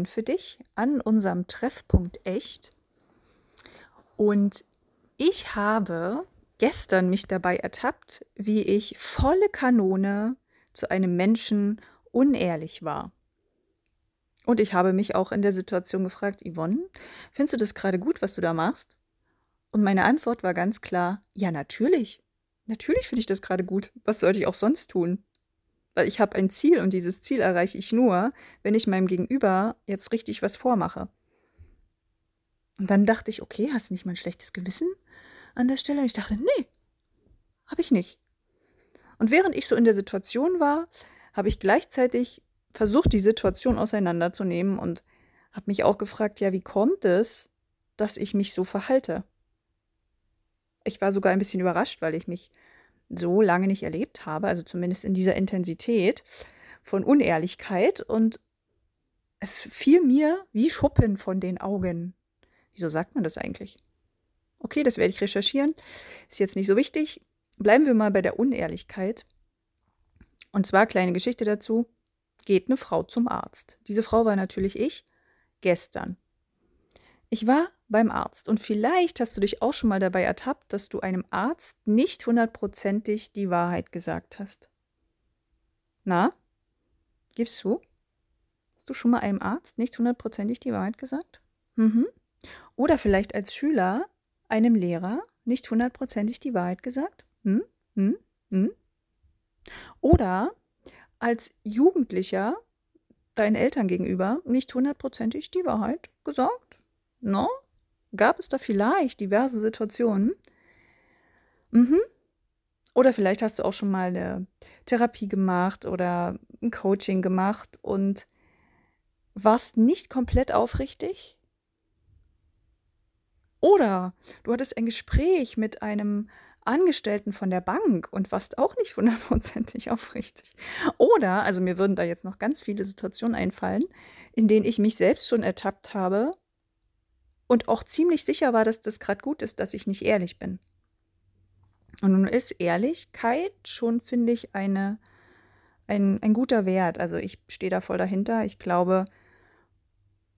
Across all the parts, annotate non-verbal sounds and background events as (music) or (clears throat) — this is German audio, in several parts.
Yvonne für dich an unserem Treffpunkt Echt. Und ich habe gestern mich dabei ertappt, wie ich volle Kanone zu einem Menschen unehrlich war. Und ich habe mich auch in der Situation gefragt, Yvonne, findest du das gerade gut, was du da machst? Und meine Antwort war ganz klar, ja, natürlich. Natürlich finde ich das gerade gut. Was sollte ich auch sonst tun? Weil ich habe ein Ziel und dieses Ziel erreiche ich nur, wenn ich meinem Gegenüber jetzt richtig was vormache. Und dann dachte ich, okay, hast du nicht mal ein schlechtes Gewissen an der Stelle? Und ich dachte, nee, habe ich nicht. Und während ich so in der Situation war, habe ich gleichzeitig versucht, die Situation auseinanderzunehmen und habe mich auch gefragt, ja, wie kommt es, dass ich mich so verhalte? Ich war sogar ein bisschen überrascht, weil ich mich so lange nicht erlebt habe, also zumindest in dieser Intensität von Unehrlichkeit. Und es fiel mir wie Schuppen von den Augen. Wieso sagt man das eigentlich? Okay, das werde ich recherchieren. Ist jetzt nicht so wichtig. Bleiben wir mal bei der Unehrlichkeit. Und zwar kleine Geschichte dazu. Geht eine Frau zum Arzt. Diese Frau war natürlich ich gestern. Ich war beim Arzt und vielleicht hast du dich auch schon mal dabei ertappt, dass du einem Arzt nicht hundertprozentig die Wahrheit gesagt hast. Na? Gibst du? Hast du schon mal einem Arzt nicht hundertprozentig die Wahrheit gesagt? Mhm. Oder vielleicht als Schüler einem Lehrer nicht hundertprozentig die Wahrheit gesagt? Hm? Hm? Hm? Oder als Jugendlicher deinen Eltern gegenüber nicht hundertprozentig die Wahrheit gesagt? No? Gab es da vielleicht diverse Situationen? Mhm. Oder vielleicht hast du auch schon mal eine Therapie gemacht oder ein Coaching gemacht und warst nicht komplett aufrichtig? Oder du hattest ein Gespräch mit einem Angestellten von der Bank und warst auch nicht (laughs) hundertprozentig aufrichtig. Oder, also mir würden da jetzt noch ganz viele Situationen einfallen, in denen ich mich selbst schon ertappt habe und auch ziemlich sicher war, dass das gerade gut ist, dass ich nicht ehrlich bin. Und nun ist Ehrlichkeit schon, finde ich, eine, ein, ein guter Wert. Also ich stehe da voll dahinter. Ich glaube,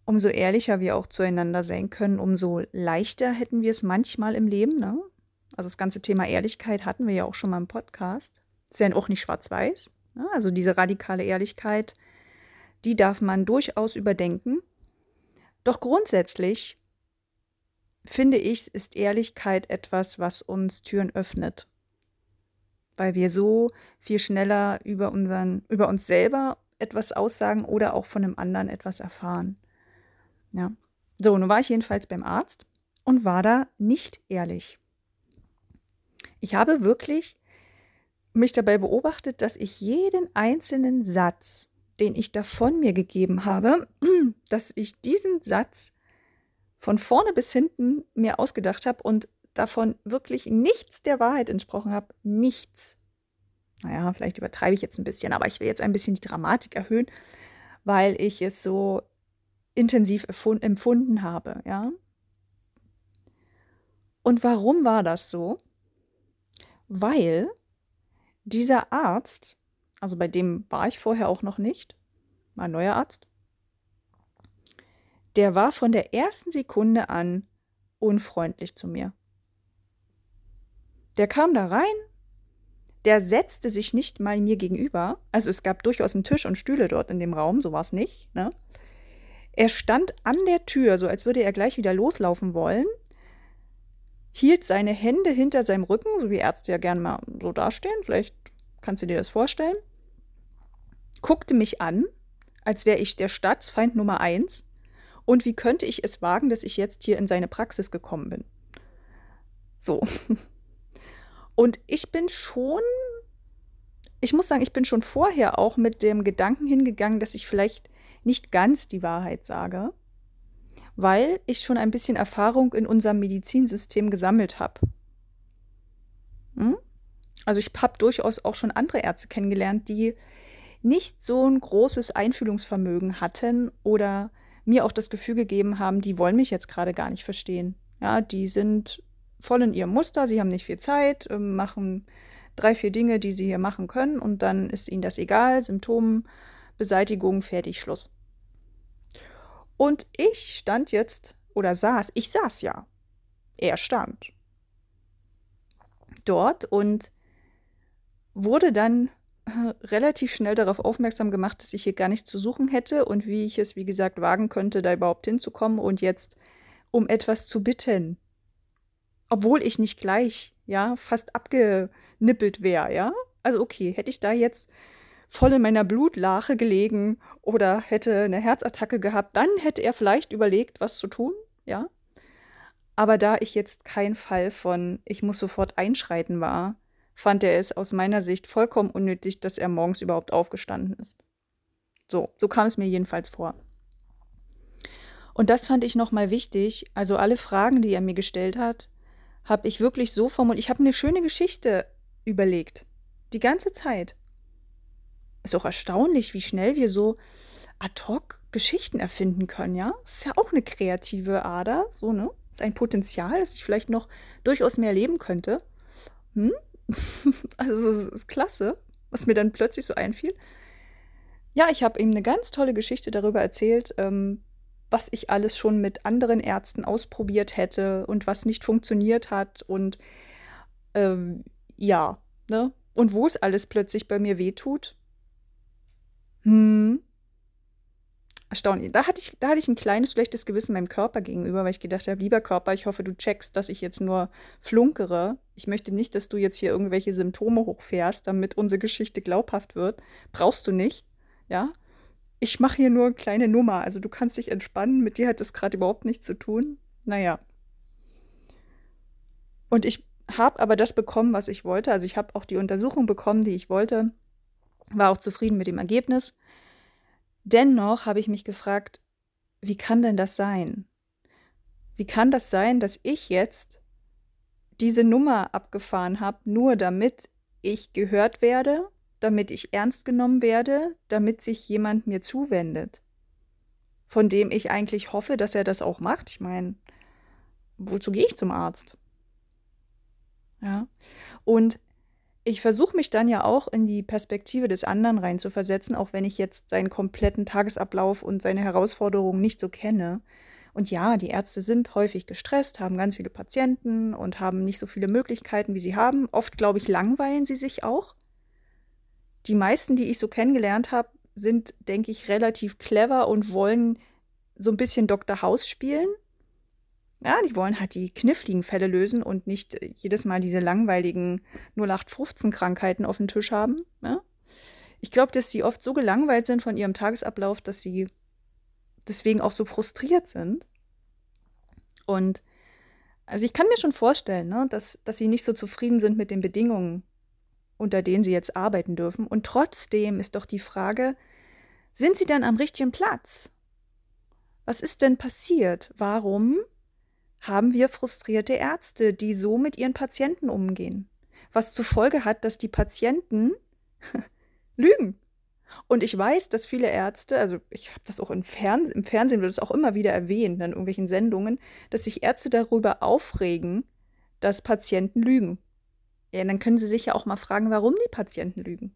umso ehrlicher wir auch zueinander sein können, umso leichter hätten wir es manchmal im Leben. Ne? Also das ganze Thema Ehrlichkeit hatten wir ja auch schon mal im Podcast. Ist ja auch nicht schwarz-weiß. Ne? Also diese radikale Ehrlichkeit, die darf man durchaus überdenken. Doch grundsätzlich finde ich, ist Ehrlichkeit etwas, was uns Türen öffnet. Weil wir so viel schneller über, unseren, über uns selber etwas aussagen oder auch von einem anderen etwas erfahren. Ja. So, nun war ich jedenfalls beim Arzt und war da nicht ehrlich. Ich habe wirklich mich dabei beobachtet, dass ich jeden einzelnen Satz, den ich da von mir gegeben habe, (clears throat) dass ich diesen Satz von vorne bis hinten mir ausgedacht habe und davon wirklich nichts der Wahrheit entsprochen habe. Nichts. Naja, vielleicht übertreibe ich jetzt ein bisschen, aber ich will jetzt ein bisschen die Dramatik erhöhen, weil ich es so intensiv empfunden habe, ja. Und warum war das so? Weil dieser Arzt, also bei dem war ich vorher auch noch nicht, war ein neuer Arzt, der war von der ersten Sekunde an unfreundlich zu mir. Der kam da rein, der setzte sich nicht mal mir gegenüber. Also es gab durchaus einen Tisch und Stühle dort in dem Raum, so war es nicht. Ne? Er stand an der Tür, so als würde er gleich wieder loslaufen wollen, hielt seine Hände hinter seinem Rücken, so wie Ärzte ja gerne mal so dastehen, vielleicht kannst du dir das vorstellen, guckte mich an, als wäre ich der Staatsfeind Nummer eins und wie könnte ich es wagen, dass ich jetzt hier in seine Praxis gekommen bin? So. (laughs) Und ich bin schon, ich muss sagen, ich bin schon vorher auch mit dem Gedanken hingegangen, dass ich vielleicht nicht ganz die Wahrheit sage, weil ich schon ein bisschen Erfahrung in unserem Medizinsystem gesammelt habe. Hm? Also ich habe durchaus auch schon andere Ärzte kennengelernt, die nicht so ein großes Einfühlungsvermögen hatten oder mir auch das Gefühl gegeben haben, die wollen mich jetzt gerade gar nicht verstehen. Ja, die sind voll in ihrem Muster, sie haben nicht viel Zeit, ähm, machen drei, vier Dinge, die sie hier machen können und dann ist ihnen das egal, Symptombeseitigung, fertig, Schluss. Und ich stand jetzt oder saß, ich saß ja. Er stand dort und wurde dann relativ schnell darauf aufmerksam gemacht, dass ich hier gar nichts zu suchen hätte und wie ich es, wie gesagt, wagen könnte, da überhaupt hinzukommen und jetzt um etwas zu bitten. Obwohl ich nicht gleich, ja, fast abgenippelt wäre, ja. Also okay, hätte ich da jetzt voll in meiner Blutlache gelegen oder hätte eine Herzattacke gehabt, dann hätte er vielleicht überlegt, was zu tun, ja. Aber da ich jetzt kein Fall von ich muss sofort einschreiten war, fand er es aus meiner Sicht vollkommen unnötig, dass er morgens überhaupt aufgestanden ist. So, so kam es mir jedenfalls vor. Und das fand ich nochmal wichtig. Also alle Fragen, die er mir gestellt hat, habe ich wirklich so formuliert. Ich habe eine schöne Geschichte überlegt. Die ganze Zeit. Ist auch erstaunlich, wie schnell wir so ad hoc Geschichten erfinden können, ja? Ist ja auch eine kreative Ader, so, ne? Ist ein Potenzial, das ich vielleicht noch durchaus mehr leben könnte. Hm? (laughs) also, das ist klasse, was mir dann plötzlich so einfiel. Ja, ich habe ihm eine ganz tolle Geschichte darüber erzählt, ähm, was ich alles schon mit anderen Ärzten ausprobiert hätte und was nicht funktioniert hat und ähm, ja, ne? Und wo es alles plötzlich bei mir wehtut. Hm. Erstaunlich. Da hatte ich, da hatte ich ein kleines schlechtes Gewissen meinem Körper gegenüber, weil ich gedacht habe, lieber Körper, ich hoffe, du checkst, dass ich jetzt nur flunkere. Ich möchte nicht, dass du jetzt hier irgendwelche Symptome hochfährst, damit unsere Geschichte glaubhaft wird. Brauchst du nicht, ja? Ich mache hier nur eine kleine Nummer, also du kannst dich entspannen. Mit dir hat das gerade überhaupt nichts zu tun. Naja. Und ich habe aber das bekommen, was ich wollte. Also ich habe auch die Untersuchung bekommen, die ich wollte. War auch zufrieden mit dem Ergebnis. Dennoch habe ich mich gefragt, wie kann denn das sein? Wie kann das sein, dass ich jetzt diese Nummer abgefahren habe, nur damit ich gehört werde, damit ich ernst genommen werde, damit sich jemand mir zuwendet, von dem ich eigentlich hoffe, dass er das auch macht. Ich meine, wozu gehe ich zum Arzt? Ja. Und ich versuche mich dann ja auch in die Perspektive des anderen reinzuversetzen, auch wenn ich jetzt seinen kompletten Tagesablauf und seine Herausforderungen nicht so kenne. Und ja, die Ärzte sind häufig gestresst, haben ganz viele Patienten und haben nicht so viele Möglichkeiten, wie sie haben. Oft, glaube ich, langweilen sie sich auch. Die meisten, die ich so kennengelernt habe, sind, denke ich, relativ clever und wollen so ein bisschen Dr. House spielen. Ja, die wollen halt die kniffligen Fälle lösen und nicht äh, jedes Mal diese langweiligen 0815-Krankheiten auf dem Tisch haben. Ja? Ich glaube, dass sie oft so gelangweilt sind von ihrem Tagesablauf, dass sie deswegen auch so frustriert sind. Und also ich kann mir schon vorstellen, ne, dass, dass sie nicht so zufrieden sind mit den Bedingungen, unter denen sie jetzt arbeiten dürfen. Und trotzdem ist doch die Frage, sind sie dann am richtigen Platz? Was ist denn passiert? Warum haben wir frustrierte Ärzte, die so mit ihren Patienten umgehen. Was zur Folge hat, dass die Patienten (laughs) lügen. Und ich weiß, dass viele Ärzte, also ich habe das auch im, Fern im Fernsehen, wird es auch immer wieder erwähnt, in irgendwelchen Sendungen, dass sich Ärzte darüber aufregen, dass Patienten lügen. Ja, dann können sie sich ja auch mal fragen, warum die Patienten lügen.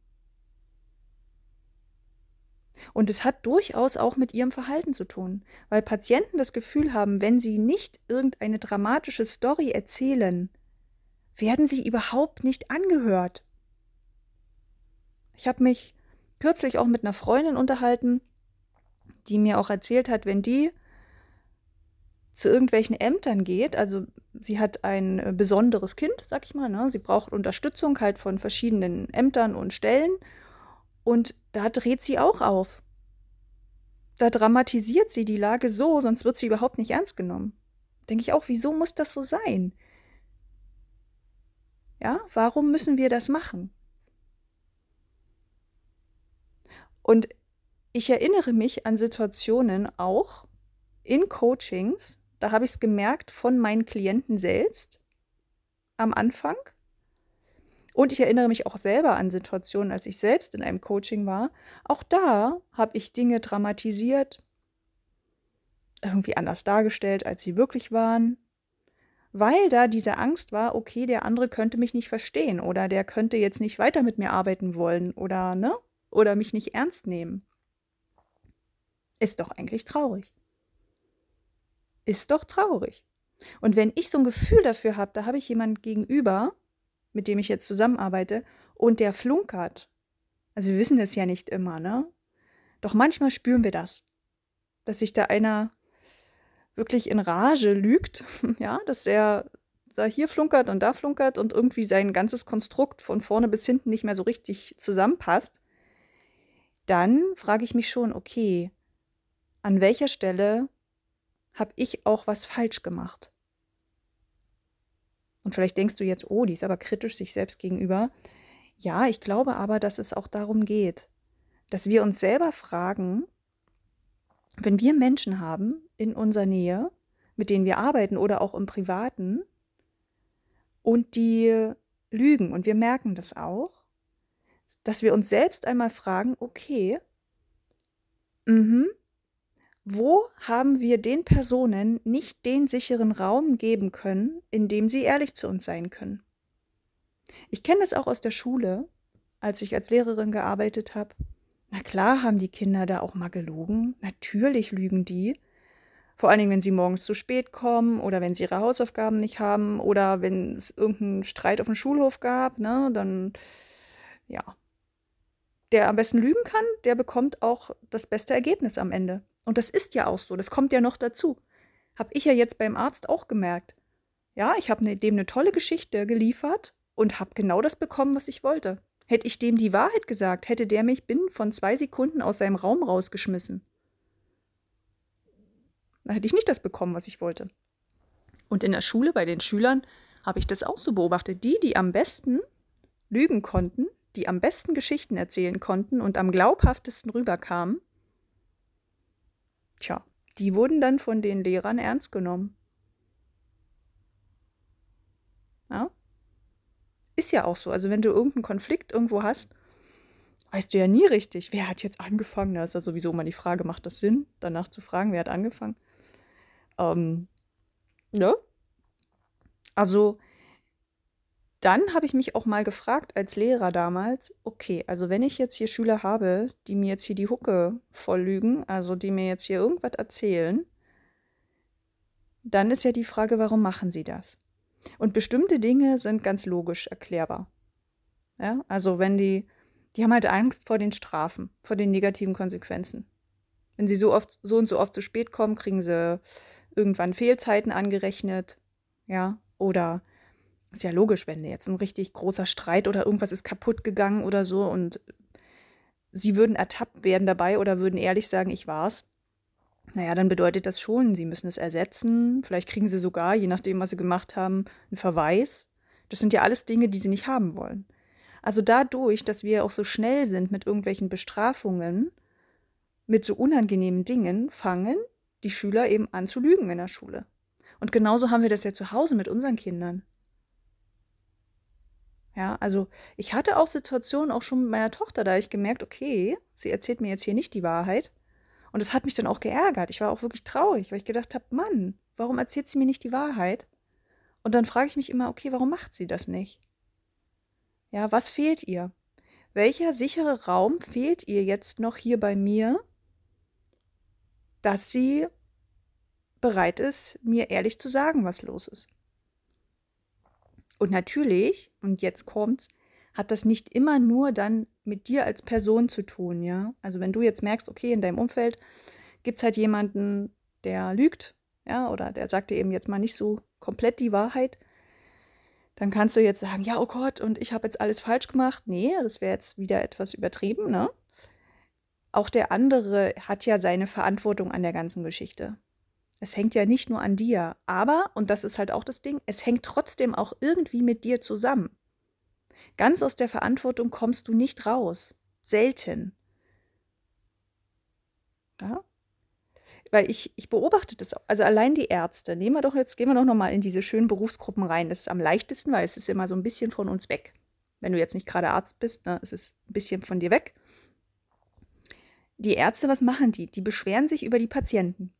Und es hat durchaus auch mit ihrem Verhalten zu tun, weil Patienten das Gefühl haben, wenn sie nicht irgendeine dramatische Story erzählen, werden sie überhaupt nicht angehört. Ich habe mich kürzlich auch mit einer Freundin unterhalten, die mir auch erzählt hat, wenn die zu irgendwelchen Ämtern geht, also sie hat ein äh, besonderes Kind, sag ich mal, ne? sie braucht Unterstützung halt von verschiedenen Ämtern und Stellen und da dreht sie auch auf. Da dramatisiert sie die Lage so, sonst wird sie überhaupt nicht ernst genommen. Denke ich auch, wieso muss das so sein? Ja, warum müssen wir das machen? Und ich erinnere mich an Situationen auch in Coachings, da habe ich es gemerkt von meinen Klienten selbst am Anfang, und ich erinnere mich auch selber an Situationen, als ich selbst in einem Coaching war. Auch da habe ich Dinge dramatisiert, irgendwie anders dargestellt, als sie wirklich waren, weil da diese Angst war, okay, der andere könnte mich nicht verstehen oder der könnte jetzt nicht weiter mit mir arbeiten wollen oder ne? Oder mich nicht ernst nehmen. Ist doch eigentlich traurig. Ist doch traurig. Und wenn ich so ein Gefühl dafür habe, da habe ich jemanden gegenüber, mit dem ich jetzt zusammenarbeite, und der flunkert. Also wir wissen das ja nicht immer, ne? Doch manchmal spüren wir das, dass sich da einer wirklich in Rage lügt, (laughs) ja, dass er da hier flunkert und da flunkert und irgendwie sein ganzes Konstrukt von vorne bis hinten nicht mehr so richtig zusammenpasst, dann frage ich mich schon, okay, an welcher Stelle habe ich auch was falsch gemacht? Und vielleicht denkst du jetzt, oh, die ist aber kritisch sich selbst gegenüber. Ja, ich glaube aber, dass es auch darum geht, dass wir uns selber fragen, wenn wir Menschen haben in unserer Nähe, mit denen wir arbeiten oder auch im Privaten, und die lügen, und wir merken das auch, dass wir uns selbst einmal fragen, okay, mhm, wo haben wir den Personen nicht den sicheren Raum geben können, in dem sie ehrlich zu uns sein können? Ich kenne es auch aus der Schule, als ich als Lehrerin gearbeitet habe. Na klar haben die Kinder da auch mal gelogen. Natürlich lügen die. Vor allen Dingen, wenn sie morgens zu spät kommen oder wenn sie ihre Hausaufgaben nicht haben oder wenn es irgendeinen Streit auf dem Schulhof gab, ne, dann ja. Der am besten lügen kann, der bekommt auch das beste Ergebnis am Ende. Und das ist ja auch so, das kommt ja noch dazu. Habe ich ja jetzt beim Arzt auch gemerkt. Ja, ich habe ne, dem eine tolle Geschichte geliefert und habe genau das bekommen, was ich wollte. Hätte ich dem die Wahrheit gesagt, hätte der mich binnen von zwei Sekunden aus seinem Raum rausgeschmissen. Da hätte ich nicht das bekommen, was ich wollte. Und in der Schule bei den Schülern habe ich das auch so beobachtet. Die, die am besten lügen konnten, die am besten Geschichten erzählen konnten und am glaubhaftesten rüberkamen, tja, die wurden dann von den Lehrern ernst genommen. Ja? Ist ja auch so. Also wenn du irgendeinen Konflikt irgendwo hast, weißt du ja nie richtig, wer hat jetzt angefangen. Da ist ja sowieso immer die Frage, macht das Sinn, danach zu fragen, wer hat angefangen? Ähm, ne? Also dann habe ich mich auch mal gefragt als Lehrer damals, okay, also wenn ich jetzt hier Schüler habe, die mir jetzt hier die Hucke voll lügen, also die mir jetzt hier irgendwas erzählen, dann ist ja die Frage, warum machen sie das? Und bestimmte Dinge sind ganz logisch erklärbar. Ja, also wenn die, die haben halt Angst vor den Strafen, vor den negativen Konsequenzen. Wenn sie so oft, so und so oft zu spät kommen, kriegen sie irgendwann Fehlzeiten angerechnet, ja, oder ist ja logisch, wenn jetzt ein richtig großer Streit oder irgendwas ist kaputt gegangen oder so und sie würden ertappt werden dabei oder würden ehrlich sagen, ich war's, naja, dann bedeutet das schon, sie müssen es ersetzen. Vielleicht kriegen sie sogar, je nachdem, was sie gemacht haben, einen Verweis. Das sind ja alles Dinge, die sie nicht haben wollen. Also dadurch, dass wir auch so schnell sind mit irgendwelchen Bestrafungen, mit so unangenehmen Dingen, fangen die Schüler eben an zu lügen in der Schule. Und genauso haben wir das ja zu Hause mit unseren Kindern. Ja, also ich hatte auch Situationen auch schon mit meiner Tochter, da ich gemerkt, okay, sie erzählt mir jetzt hier nicht die Wahrheit. Und es hat mich dann auch geärgert. Ich war auch wirklich traurig, weil ich gedacht habe, Mann, warum erzählt sie mir nicht die Wahrheit? Und dann frage ich mich immer, okay, warum macht sie das nicht? Ja, was fehlt ihr? Welcher sichere Raum fehlt ihr jetzt noch hier bei mir, dass sie bereit ist, mir ehrlich zu sagen, was los ist? Und natürlich, und jetzt kommt's, hat das nicht immer nur dann mit dir als Person zu tun, ja. Also wenn du jetzt merkst, okay, in deinem Umfeld gibt es halt jemanden, der lügt, ja, oder der sagt dir eben jetzt mal nicht so komplett die Wahrheit, dann kannst du jetzt sagen, ja, oh Gott, und ich habe jetzt alles falsch gemacht. Nee, das wäre jetzt wieder etwas übertrieben, ne? Auch der andere hat ja seine Verantwortung an der ganzen Geschichte. Es hängt ja nicht nur an dir, aber, und das ist halt auch das Ding, es hängt trotzdem auch irgendwie mit dir zusammen. Ganz aus der Verantwortung kommst du nicht raus. Selten. Ja? Weil ich, ich beobachte das, also allein die Ärzte, nehmen wir doch jetzt, gehen wir doch nochmal in diese schönen Berufsgruppen rein. Das ist am leichtesten, weil es ist immer so ein bisschen von uns weg. Wenn du jetzt nicht gerade Arzt bist, ne, es ist ein bisschen von dir weg. Die Ärzte, was machen die? Die beschweren sich über die Patienten.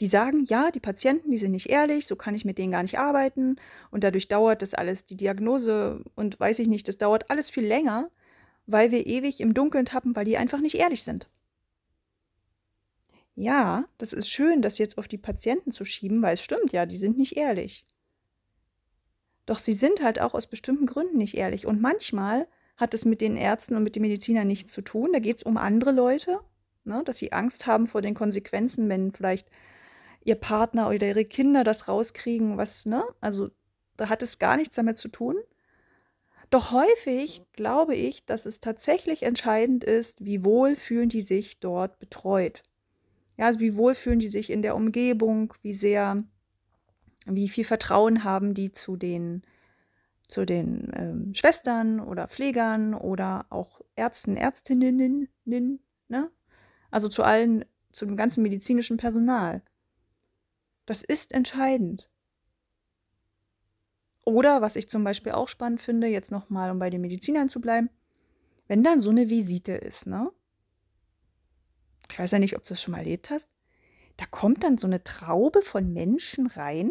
Die sagen, ja, die Patienten, die sind nicht ehrlich, so kann ich mit denen gar nicht arbeiten und dadurch dauert das alles, die Diagnose und weiß ich nicht, das dauert alles viel länger, weil wir ewig im Dunkeln tappen, weil die einfach nicht ehrlich sind. ja, das ist schön, das jetzt auf die Patienten zu schieben, weil es stimmt ja, die sind nicht ehrlich. Doch sie sind halt auch aus bestimmten Gründen nicht ehrlich. Und manchmal hat es mit den Ärzten und mit den Medizinern nichts zu tun. Da geht es um andere Leute, ne, dass sie Angst haben vor den Konsequenzen, wenn vielleicht ihr Partner oder ihre Kinder das rauskriegen, was, ne? Also da hat es gar nichts damit zu tun. Doch häufig glaube ich, dass es tatsächlich entscheidend ist, wie wohl fühlen die sich dort betreut. Ja, also wie wohl fühlen die sich in der Umgebung, wie sehr, wie viel Vertrauen haben die zu den, zu den ähm, Schwestern oder Pflegern oder auch Ärzten, Ärztinnen, ne? Also zu allen, zu dem ganzen medizinischen Personal. Das ist entscheidend. Oder, was ich zum Beispiel auch spannend finde, jetzt nochmal, um bei den Medizinern zu bleiben, wenn dann so eine Visite ist, ne? Ich weiß ja nicht, ob du das schon mal erlebt hast. Da kommt dann so eine Traube von Menschen rein,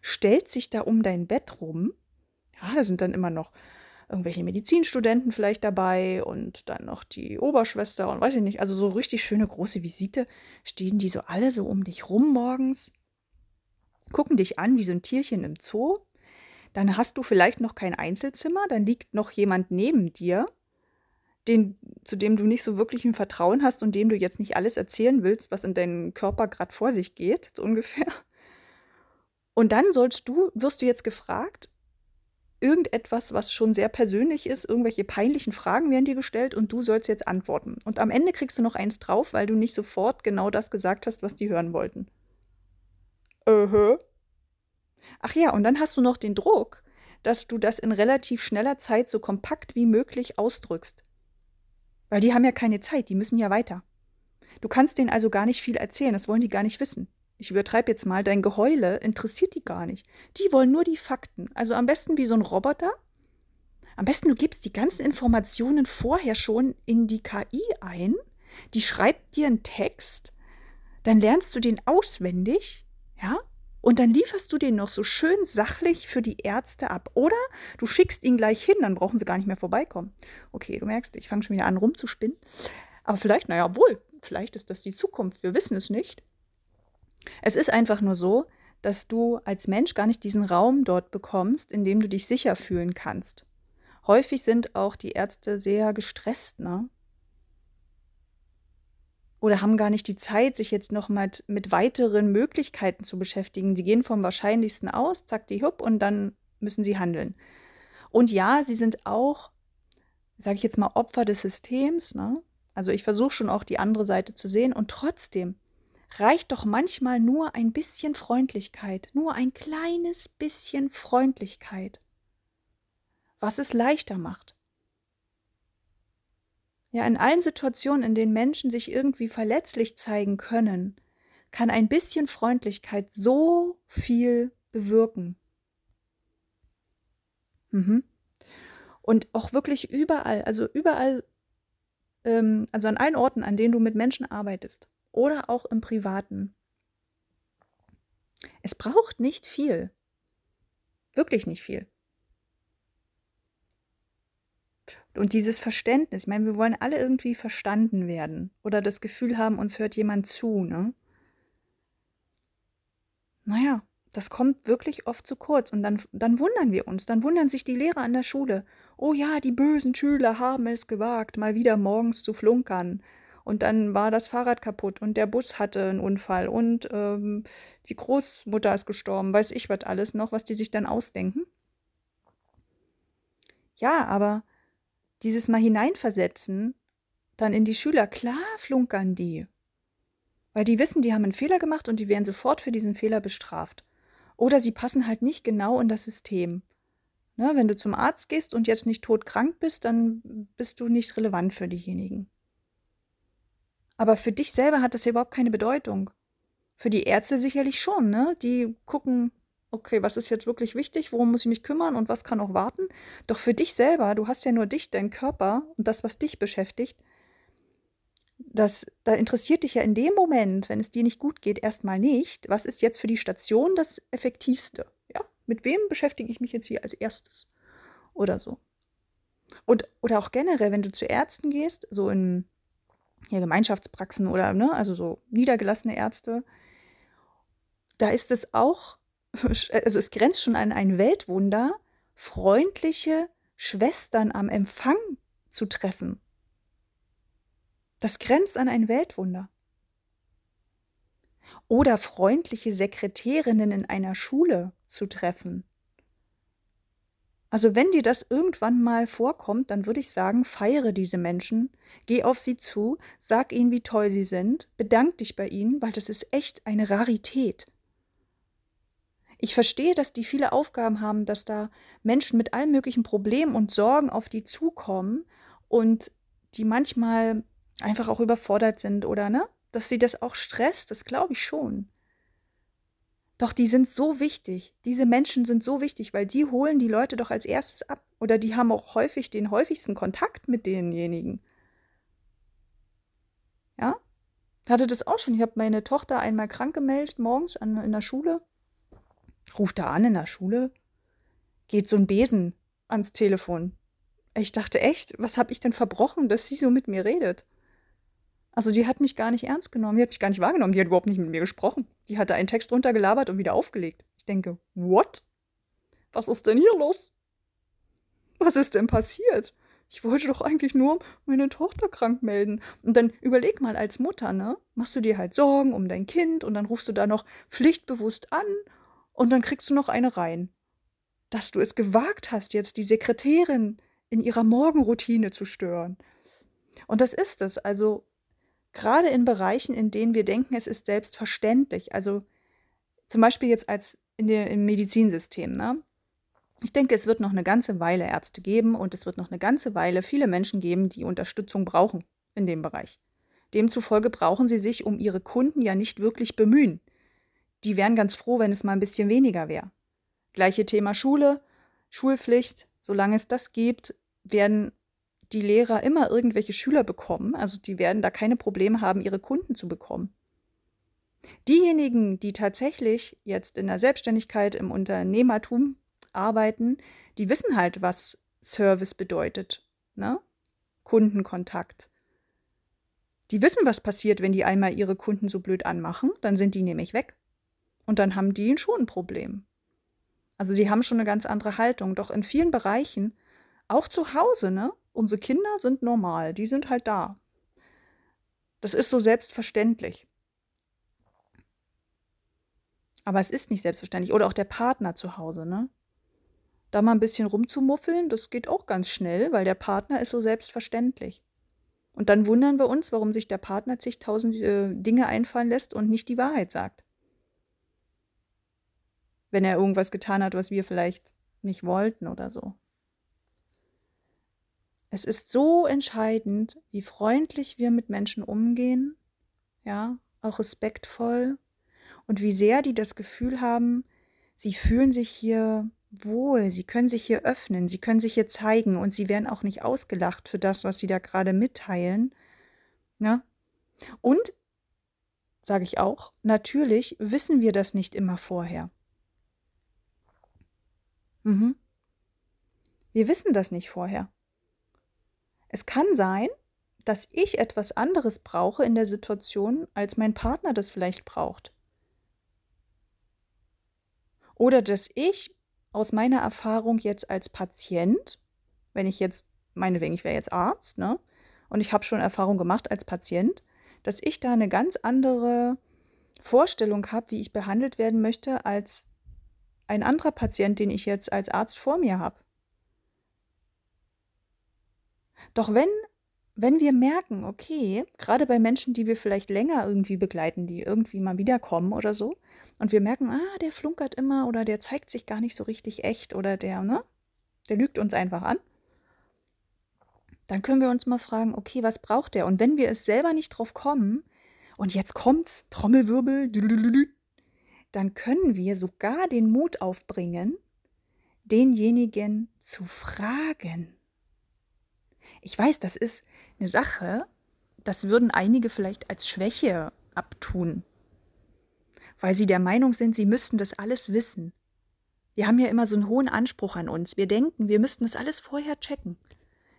stellt sich da um dein Bett rum. Ja, da sind dann immer noch irgendwelche Medizinstudenten vielleicht dabei und dann noch die Oberschwester und weiß ich nicht, also so richtig schöne große Visite, stehen die so alle so um dich rum morgens, gucken dich an wie so ein Tierchen im Zoo. Dann hast du vielleicht noch kein Einzelzimmer, dann liegt noch jemand neben dir, den, zu dem du nicht so wirklich ein Vertrauen hast und dem du jetzt nicht alles erzählen willst, was in deinem Körper gerade vor sich geht, so ungefähr. Und dann sollst du, wirst du jetzt gefragt, irgendetwas, was schon sehr persönlich ist, irgendwelche peinlichen Fragen werden dir gestellt und du sollst jetzt antworten. Und am Ende kriegst du noch eins drauf, weil du nicht sofort genau das gesagt hast, was die hören wollten. Uh -huh. Ach ja, und dann hast du noch den Druck, dass du das in relativ schneller Zeit so kompakt wie möglich ausdrückst. Weil die haben ja keine Zeit, die müssen ja weiter. Du kannst denen also gar nicht viel erzählen, das wollen die gar nicht wissen ich übertreibe jetzt mal, dein Geheule interessiert die gar nicht. Die wollen nur die Fakten. Also am besten wie so ein Roboter. Am besten du gibst die ganzen Informationen vorher schon in die KI ein. Die schreibt dir einen Text. Dann lernst du den auswendig. Ja? Und dann lieferst du den noch so schön sachlich für die Ärzte ab. Oder du schickst ihn gleich hin, dann brauchen sie gar nicht mehr vorbeikommen. Okay, du merkst, ich fange schon wieder an rumzuspinnen. Aber vielleicht, naja, wohl, vielleicht ist das die Zukunft. Wir wissen es nicht. Es ist einfach nur so, dass du als Mensch gar nicht diesen Raum dort bekommst, in dem du dich sicher fühlen kannst. Häufig sind auch die Ärzte sehr gestresst, ne? Oder haben gar nicht die Zeit, sich jetzt noch mit, mit weiteren Möglichkeiten zu beschäftigen. Sie gehen vom Wahrscheinlichsten aus, zack, die Hup, und dann müssen sie handeln. Und ja, sie sind auch, sage ich jetzt mal, Opfer des Systems. Ne? Also ich versuche schon auch die andere Seite zu sehen. Und trotzdem reicht doch manchmal nur ein bisschen Freundlichkeit, nur ein kleines bisschen Freundlichkeit, was es leichter macht. Ja, in allen Situationen, in denen Menschen sich irgendwie verletzlich zeigen können, kann ein bisschen Freundlichkeit so viel bewirken. Mhm. Und auch wirklich überall, also überall, ähm, also an allen Orten, an denen du mit Menschen arbeitest, oder auch im Privaten. Es braucht nicht viel. Wirklich nicht viel. Und dieses Verständnis, ich meine, wir wollen alle irgendwie verstanden werden oder das Gefühl haben, uns hört jemand zu, ne? Naja, das kommt wirklich oft zu kurz und dann, dann wundern wir uns, dann wundern sich die Lehrer an der Schule. Oh ja, die bösen Schüler haben es gewagt, mal wieder morgens zu flunkern und dann war das Fahrrad kaputt und der Bus hatte einen Unfall und ähm, die Großmutter ist gestorben, weiß ich was alles noch, was die sich dann ausdenken. Ja, aber dieses Mal hineinversetzen, dann in die Schüler, klar flunkern die. Weil die wissen, die haben einen Fehler gemacht und die werden sofort für diesen Fehler bestraft. Oder sie passen halt nicht genau in das System. Ne, wenn du zum Arzt gehst und jetzt nicht todkrank bist, dann bist du nicht relevant für diejenigen. Aber für dich selber hat das ja überhaupt keine Bedeutung. Für die Ärzte sicherlich schon, ne? Die gucken, okay, was ist jetzt wirklich wichtig, worum muss ich mich kümmern und was kann auch warten. Doch für dich selber, du hast ja nur dich, deinen Körper und das, was dich beschäftigt, das, da interessiert dich ja in dem Moment, wenn es dir nicht gut geht, erstmal nicht, was ist jetzt für die Station das Effektivste. Ja? Mit wem beschäftige ich mich jetzt hier als erstes? Oder so. Und, oder auch generell, wenn du zu Ärzten gehst, so in ja, Gemeinschaftspraxen oder, ne, also so niedergelassene Ärzte, da ist es auch, (laughs) also es grenzt schon an ein Weltwunder, freundliche Schwestern am Empfang zu treffen. Das grenzt an ein Weltwunder. Oder freundliche Sekretärinnen in einer Schule zu treffen. Also wenn dir das irgendwann mal vorkommt, dann würde ich sagen, feiere diese Menschen, geh auf sie zu, sag ihnen, wie toll sie sind, bedank dich bei ihnen, weil das ist echt eine Rarität. Ich verstehe, dass die viele Aufgaben haben, dass da Menschen mit allen möglichen Problemen und Sorgen auf die zukommen und die manchmal einfach auch überfordert sind oder ne, dass sie das auch stresst, das glaube ich schon. Doch die sind so wichtig. Diese Menschen sind so wichtig, weil die holen die Leute doch als erstes ab. Oder die haben auch häufig den häufigsten Kontakt mit denjenigen. Ja? Hatte das auch schon. Ich habe meine Tochter einmal krank gemeldet morgens an, in der Schule. Ruft da an in der Schule. Geht so ein Besen ans Telefon. Ich dachte echt, was habe ich denn verbrochen, dass sie so mit mir redet? Also die hat mich gar nicht ernst genommen, die hat mich gar nicht wahrgenommen, die hat überhaupt nicht mit mir gesprochen. Die hatte einen Text runtergelabert und wieder aufgelegt. Ich denke, what? Was ist denn hier los? Was ist denn passiert? Ich wollte doch eigentlich nur meine Tochter krank melden. Und dann überleg mal als Mutter, ne? Machst du dir halt Sorgen um dein Kind und dann rufst du da noch pflichtbewusst an und dann kriegst du noch eine rein. Dass du es gewagt hast, jetzt die Sekretärin in ihrer Morgenroutine zu stören. Und das ist es. Also gerade in Bereichen, in denen wir denken, es ist selbstverständlich. Also zum Beispiel jetzt als in der, im Medizinsystem. Ne? Ich denke, es wird noch eine ganze Weile Ärzte geben und es wird noch eine ganze Weile viele Menschen geben, die Unterstützung brauchen in dem Bereich. Demzufolge brauchen sie sich um ihre Kunden ja nicht wirklich bemühen. Die wären ganz froh, wenn es mal ein bisschen weniger wäre. Gleiche Thema Schule, Schulpflicht. Solange es das gibt, werden die Lehrer immer irgendwelche Schüler bekommen. Also die werden da keine Probleme haben, ihre Kunden zu bekommen. Diejenigen, die tatsächlich jetzt in der Selbstständigkeit, im Unternehmertum arbeiten, die wissen halt, was Service bedeutet. Ne? Kundenkontakt. Die wissen, was passiert, wenn die einmal ihre Kunden so blöd anmachen. Dann sind die nämlich weg. Und dann haben die schon ein Problem. Also sie haben schon eine ganz andere Haltung. Doch in vielen Bereichen, auch zu Hause, ne? Unsere Kinder sind normal, die sind halt da. Das ist so selbstverständlich. Aber es ist nicht selbstverständlich. Oder auch der Partner zu Hause, ne? Da mal ein bisschen rumzumuffeln, das geht auch ganz schnell, weil der Partner ist so selbstverständlich. Und dann wundern wir uns, warum sich der Partner zigtausend äh, Dinge einfallen lässt und nicht die Wahrheit sagt. Wenn er irgendwas getan hat, was wir vielleicht nicht wollten oder so. Es ist so entscheidend, wie freundlich wir mit Menschen umgehen, ja, auch respektvoll und wie sehr die das Gefühl haben, sie fühlen sich hier wohl, sie können sich hier öffnen, sie können sich hier zeigen und sie werden auch nicht ausgelacht für das, was sie da gerade mitteilen. Ja? Und, sage ich auch, natürlich wissen wir das nicht immer vorher. Mhm. Wir wissen das nicht vorher. Es kann sein, dass ich etwas anderes brauche in der Situation, als mein Partner das vielleicht braucht. Oder dass ich aus meiner Erfahrung jetzt als Patient, wenn ich jetzt, meinetwegen, ich wäre jetzt Arzt, ne? Und ich habe schon Erfahrung gemacht als Patient, dass ich da eine ganz andere Vorstellung habe, wie ich behandelt werden möchte, als ein anderer Patient, den ich jetzt als Arzt vor mir habe. Doch wenn, wenn wir merken, okay, gerade bei Menschen, die wir vielleicht länger irgendwie begleiten, die irgendwie mal wiederkommen oder so, und wir merken, ah, der flunkert immer oder der zeigt sich gar nicht so richtig echt oder der, ne, der lügt uns einfach an, dann können wir uns mal fragen, okay, was braucht der? Und wenn wir es selber nicht drauf kommen, und jetzt kommt's, Trommelwirbel, dann können wir sogar den Mut aufbringen, denjenigen zu fragen. Ich weiß, das ist eine Sache, das würden einige vielleicht als Schwäche abtun, weil sie der Meinung sind, sie müssten das alles wissen. Wir haben ja immer so einen hohen Anspruch an uns. Wir denken, wir müssten das alles vorher checken.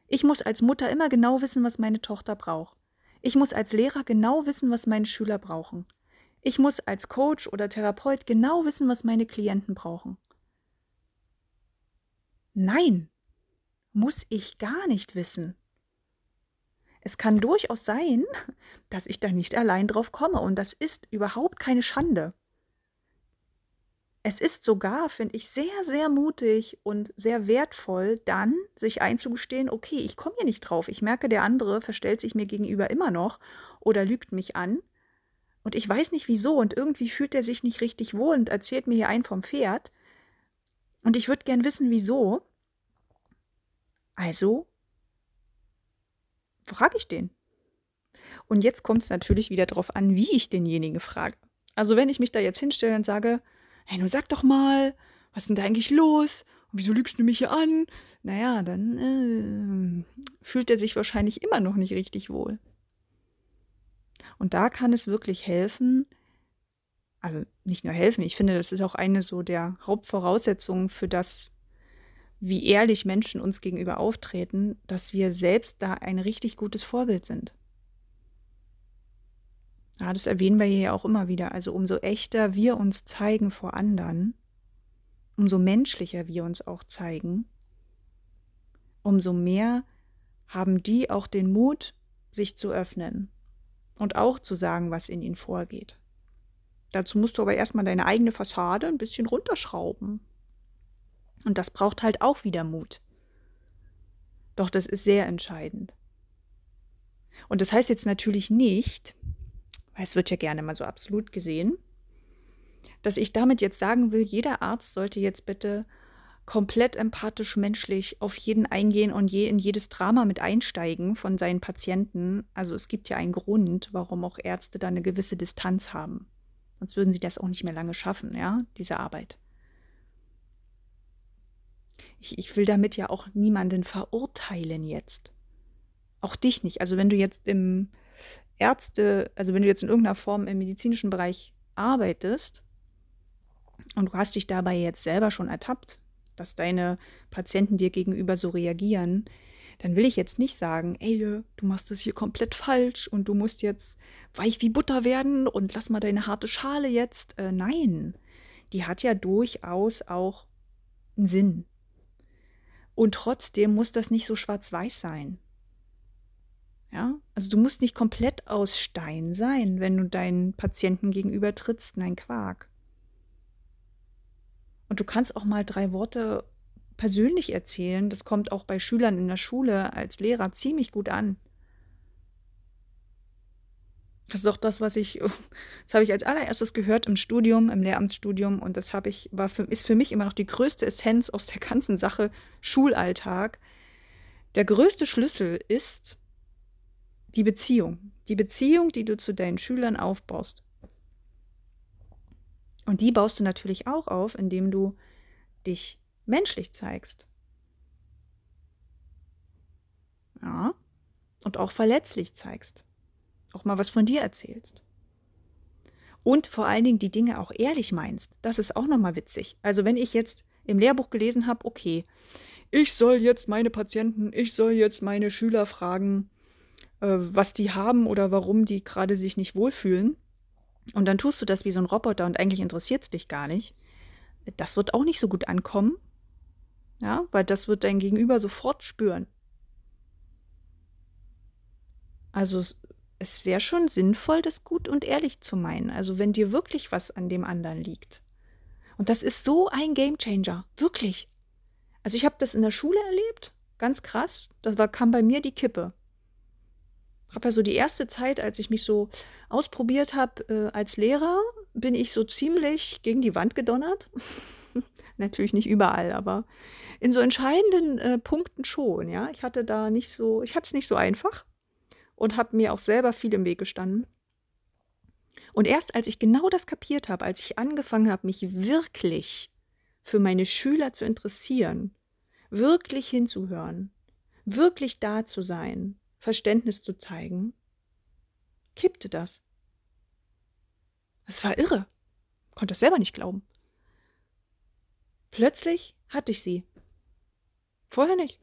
Ich muss als Mutter immer genau wissen, was meine Tochter braucht. Ich muss als Lehrer genau wissen, was meine Schüler brauchen. Ich muss als Coach oder Therapeut genau wissen, was meine Klienten brauchen. Nein, muss ich gar nicht wissen. Es kann durchaus sein, dass ich da nicht allein drauf komme und das ist überhaupt keine Schande. Es ist sogar, finde ich, sehr, sehr mutig und sehr wertvoll, dann sich einzugestehen, okay, ich komme hier nicht drauf. Ich merke, der andere verstellt sich mir gegenüber immer noch oder lügt mich an. Und ich weiß nicht wieso und irgendwie fühlt er sich nicht richtig wohl und erzählt mir hier ein vom Pferd. Und ich würde gern wissen, wieso. Also frage ich den. Und jetzt kommt es natürlich wieder darauf an, wie ich denjenigen frage. Also wenn ich mich da jetzt hinstelle und sage, hey, nun sag doch mal, was ist denn da eigentlich los? Und wieso lügst du mich hier an? Naja, dann äh, fühlt er sich wahrscheinlich immer noch nicht richtig wohl. Und da kann es wirklich helfen, also nicht nur helfen, ich finde, das ist auch eine so der Hauptvoraussetzungen für das, wie ehrlich Menschen uns gegenüber auftreten, dass wir selbst da ein richtig gutes Vorbild sind. Ja, das erwähnen wir hier ja auch immer wieder. Also umso echter wir uns zeigen vor anderen, umso menschlicher wir uns auch zeigen, umso mehr haben die auch den Mut, sich zu öffnen und auch zu sagen, was in ihnen vorgeht. Dazu musst du aber erstmal deine eigene Fassade ein bisschen runterschrauben. Und das braucht halt auch wieder Mut. Doch das ist sehr entscheidend. Und das heißt jetzt natürlich nicht, weil es wird ja gerne mal so absolut gesehen, dass ich damit jetzt sagen will, jeder Arzt sollte jetzt bitte komplett empathisch menschlich auf jeden eingehen und je in jedes Drama mit einsteigen von seinen Patienten. Also es gibt ja einen Grund, warum auch Ärzte da eine gewisse Distanz haben. Sonst würden sie das auch nicht mehr lange schaffen, ja, diese Arbeit ich, ich will damit ja auch niemanden verurteilen jetzt. Auch dich nicht. Also wenn du jetzt im Ärzte, also wenn du jetzt in irgendeiner Form im medizinischen Bereich arbeitest und du hast dich dabei jetzt selber schon ertappt, dass deine Patienten dir gegenüber so reagieren, dann will ich jetzt nicht sagen, ey, du machst das hier komplett falsch und du musst jetzt weich wie Butter werden und lass mal deine harte Schale jetzt. Äh, nein, die hat ja durchaus auch einen Sinn. Und trotzdem muss das nicht so schwarz-weiß sein. Ja, also du musst nicht komplett aus Stein sein, wenn du deinen Patienten gegenüber trittst. Nein, Quark. Und du kannst auch mal drei Worte persönlich erzählen. Das kommt auch bei Schülern in der Schule als Lehrer ziemlich gut an. Das ist auch das, was ich, (laughs) das habe ich als allererstes gehört im Studium, im Lehramtsstudium und das habe ich, war für, ist für mich immer noch die größte Essenz aus der ganzen Sache Schulalltag. Der größte Schlüssel ist die Beziehung. Die Beziehung, die du zu deinen Schülern aufbaust. Und die baust du natürlich auch auf, indem du dich menschlich zeigst. Ja. Und auch verletzlich zeigst auch mal was von dir erzählst. Und vor allen Dingen die Dinge auch ehrlich meinst. Das ist auch nochmal witzig. Also wenn ich jetzt im Lehrbuch gelesen habe, okay, ich soll jetzt meine Patienten, ich soll jetzt meine Schüler fragen, äh, was die haben oder warum die gerade sich nicht wohlfühlen. Und dann tust du das wie so ein Roboter und eigentlich interessiert es dich gar nicht. Das wird auch nicht so gut ankommen. Ja, weil das wird dein Gegenüber sofort spüren. Also es wäre schon sinnvoll, das gut und ehrlich zu meinen. Also wenn dir wirklich was an dem anderen liegt. Und das ist so ein Gamechanger, wirklich. Also ich habe das in der Schule erlebt, ganz krass. Da war, kam bei mir die Kippe. Habe ja so die erste Zeit, als ich mich so ausprobiert habe äh, als Lehrer, bin ich so ziemlich gegen die Wand gedonnert. (laughs) Natürlich nicht überall, aber in so entscheidenden äh, Punkten schon. Ja, ich hatte da nicht so, ich hatte es nicht so einfach und habe mir auch selber viel im Weg gestanden. Und erst als ich genau das kapiert habe, als ich angefangen habe, mich wirklich für meine Schüler zu interessieren, wirklich hinzuhören, wirklich da zu sein, Verständnis zu zeigen, kippte das. Das war irre. Konnte das selber nicht glauben. Plötzlich hatte ich sie. Vorher nicht.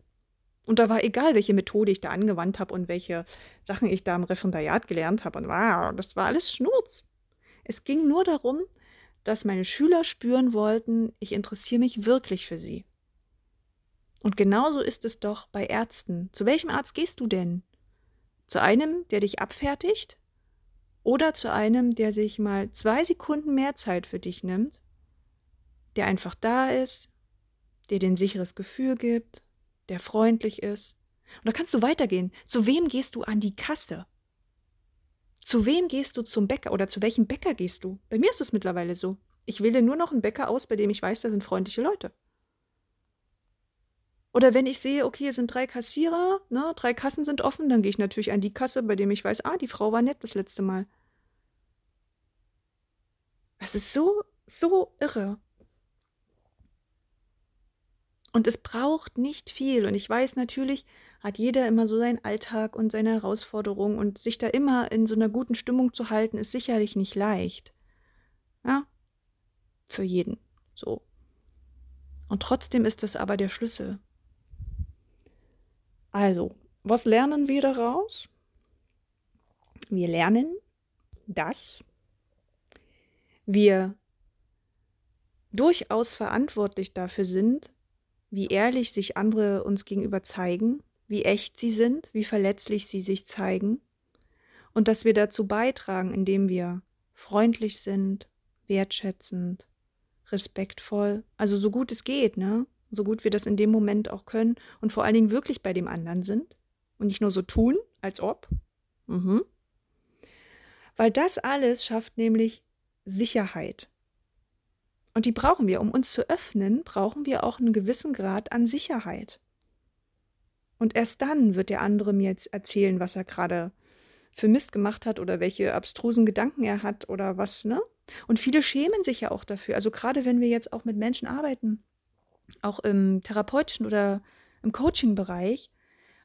Und da war egal, welche Methode ich da angewandt habe und welche Sachen ich da im Referendariat gelernt habe. Und wow, das war alles Schnurz. Es ging nur darum, dass meine Schüler spüren wollten, ich interessiere mich wirklich für sie. Und genauso ist es doch bei Ärzten. Zu welchem Arzt gehst du denn? Zu einem, der dich abfertigt? Oder zu einem, der sich mal zwei Sekunden mehr Zeit für dich nimmt, der einfach da ist, der dir ein sicheres Gefühl gibt, der freundlich ist. Und da kannst du weitergehen. Zu wem gehst du an die Kasse? Zu wem gehst du zum Bäcker oder zu welchem Bäcker gehst du? Bei mir ist es mittlerweile so. Ich wähle nur noch einen Bäcker aus, bei dem ich weiß, da sind freundliche Leute. Oder wenn ich sehe, okay, es sind drei Kassierer, ne, drei Kassen sind offen, dann gehe ich natürlich an die Kasse, bei dem ich weiß, ah, die Frau war nett das letzte Mal. Es ist so, so irre. Und es braucht nicht viel. Und ich weiß natürlich, hat jeder immer so seinen Alltag und seine Herausforderungen und sich da immer in so einer guten Stimmung zu halten, ist sicherlich nicht leicht. Ja, für jeden so. Und trotzdem ist das aber der Schlüssel. Also, was lernen wir daraus? Wir lernen, dass wir durchaus verantwortlich dafür sind, wie ehrlich sich andere uns gegenüber zeigen, wie echt sie sind, wie verletzlich sie sich zeigen und dass wir dazu beitragen, indem wir freundlich sind, wertschätzend, respektvoll, also so gut es geht, ne? So gut wir das in dem Moment auch können und vor allen Dingen wirklich bei dem anderen sind und nicht nur so tun, als ob. Mhm. Weil das alles schafft nämlich Sicherheit. Und die brauchen wir. Um uns zu öffnen, brauchen wir auch einen gewissen Grad an Sicherheit. Und erst dann wird der andere mir jetzt erzählen, was er gerade für Mist gemacht hat oder welche abstrusen Gedanken er hat oder was, ne? Und viele schämen sich ja auch dafür. Also gerade wenn wir jetzt auch mit Menschen arbeiten, auch im therapeutischen oder im Coaching-Bereich.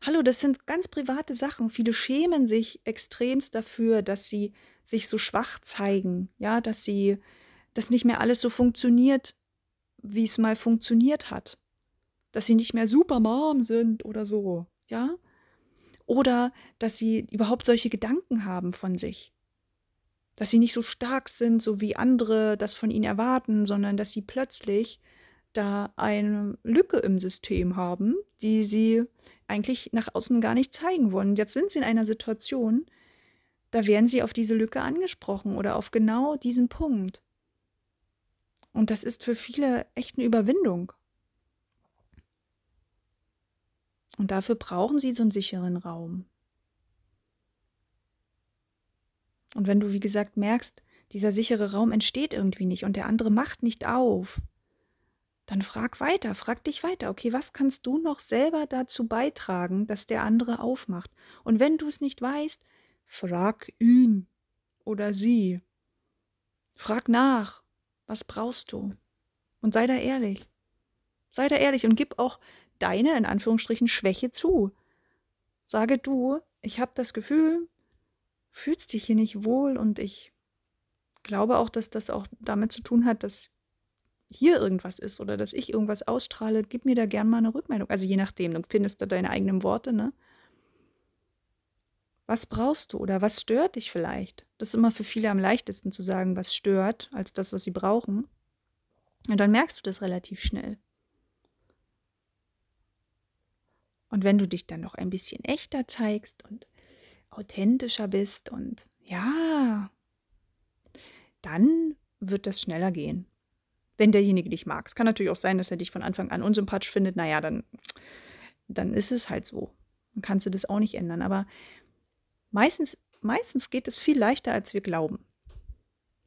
Hallo, das sind ganz private Sachen. Viele schämen sich extremst dafür, dass sie sich so schwach zeigen, ja, dass sie dass nicht mehr alles so funktioniert, wie es mal funktioniert hat. Dass sie nicht mehr super Mom sind oder so, ja? Oder dass sie überhaupt solche Gedanken haben von sich. Dass sie nicht so stark sind, so wie andere das von ihnen erwarten, sondern dass sie plötzlich da eine Lücke im System haben, die sie eigentlich nach außen gar nicht zeigen wollen. Jetzt sind sie in einer Situation, da werden sie auf diese Lücke angesprochen oder auf genau diesen Punkt. Und das ist für viele echt eine Überwindung. Und dafür brauchen sie so einen sicheren Raum. Und wenn du, wie gesagt, merkst, dieser sichere Raum entsteht irgendwie nicht und der andere macht nicht auf, dann frag weiter, frag dich weiter, okay, was kannst du noch selber dazu beitragen, dass der andere aufmacht? Und wenn du es nicht weißt, frag ihn oder sie. Frag nach, was brauchst du? Und sei da ehrlich. Sei da ehrlich und gib auch deine, in Anführungsstrichen, Schwäche zu. Sage du, ich habe das Gefühl, fühlst dich hier nicht wohl und ich glaube auch, dass das auch damit zu tun hat, dass hier irgendwas ist oder dass ich irgendwas ausstrahle, gib mir da gern mal eine Rückmeldung. Also je nachdem, du findest da deine eigenen Worte, ne? Was brauchst du oder was stört dich vielleicht? Das ist immer für viele am leichtesten zu sagen, was stört, als das, was sie brauchen. Und dann merkst du das relativ schnell. Und wenn du dich dann noch ein bisschen echter zeigst und authentischer bist und ja, dann wird das schneller gehen. Wenn derjenige dich mag. Es kann natürlich auch sein, dass er dich von Anfang an unsympathisch findet. Naja, dann, dann ist es halt so. Dann kannst du das auch nicht ändern. Aber meistens, meistens geht es viel leichter, als wir glauben.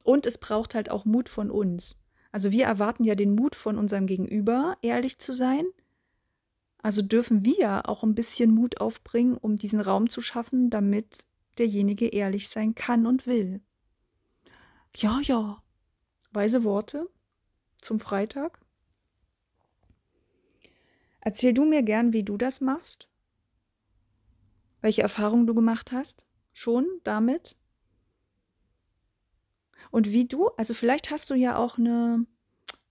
Und es braucht halt auch Mut von uns. Also wir erwarten ja den Mut von unserem Gegenüber, ehrlich zu sein. Also dürfen wir auch ein bisschen Mut aufbringen, um diesen Raum zu schaffen, damit derjenige ehrlich sein kann und will. Ja, ja. Weise Worte zum Freitag. Erzähl du mir gern, wie du das machst welche Erfahrungen du gemacht hast, schon damit. Und wie du, also vielleicht hast du ja auch eine,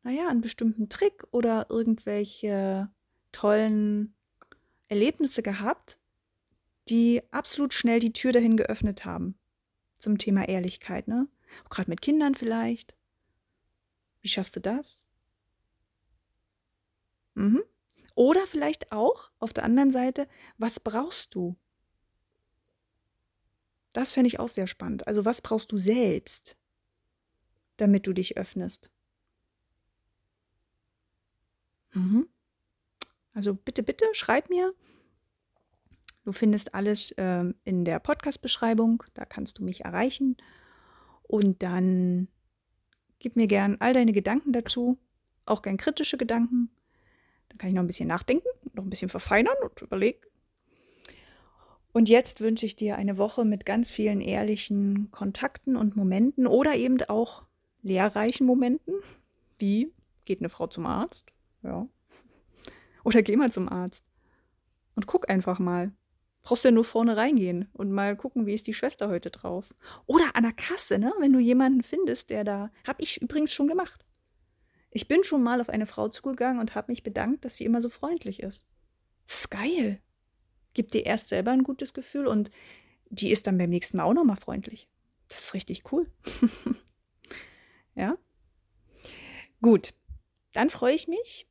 naja, einen bestimmten Trick oder irgendwelche tollen Erlebnisse gehabt, die absolut schnell die Tür dahin geöffnet haben zum Thema Ehrlichkeit, ne? Gerade mit Kindern vielleicht. Wie schaffst du das? Mhm. Oder vielleicht auch auf der anderen Seite, was brauchst du? Das fände ich auch sehr spannend. Also, was brauchst du selbst, damit du dich öffnest? Mhm. Also bitte, bitte schreib mir. Du findest alles ähm, in der Podcast-Beschreibung. Da kannst du mich erreichen. Und dann gib mir gern all deine Gedanken dazu, auch gern kritische Gedanken. Dann kann ich noch ein bisschen nachdenken, noch ein bisschen verfeinern und überlegen. Und jetzt wünsche ich dir eine Woche mit ganz vielen ehrlichen Kontakten und Momenten oder eben auch lehrreichen Momenten, wie geht eine Frau zum Arzt? Ja. Oder geh mal zum Arzt und guck einfach mal. Brauchst ja nur vorne reingehen und mal gucken, wie ist die Schwester heute drauf. Oder an der Kasse, ne? Wenn du jemanden findest, der da. Hab ich übrigens schon gemacht. Ich bin schon mal auf eine Frau zugegangen und habe mich bedankt, dass sie immer so freundlich ist. Das ist geil. Gibt dir erst selber ein gutes Gefühl und die ist dann beim nächsten Mal auch nochmal freundlich. Das ist richtig cool. (laughs) ja? Gut. Dann freue ich mich,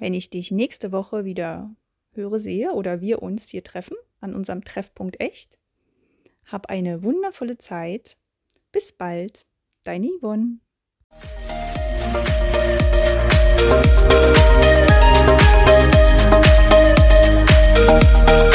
wenn ich dich nächste Woche wieder höre, sehe oder wir uns hier treffen an unserem Treffpunkt Echt. Hab eine wundervolle Zeit. Bis bald, deine Yvonne. Thank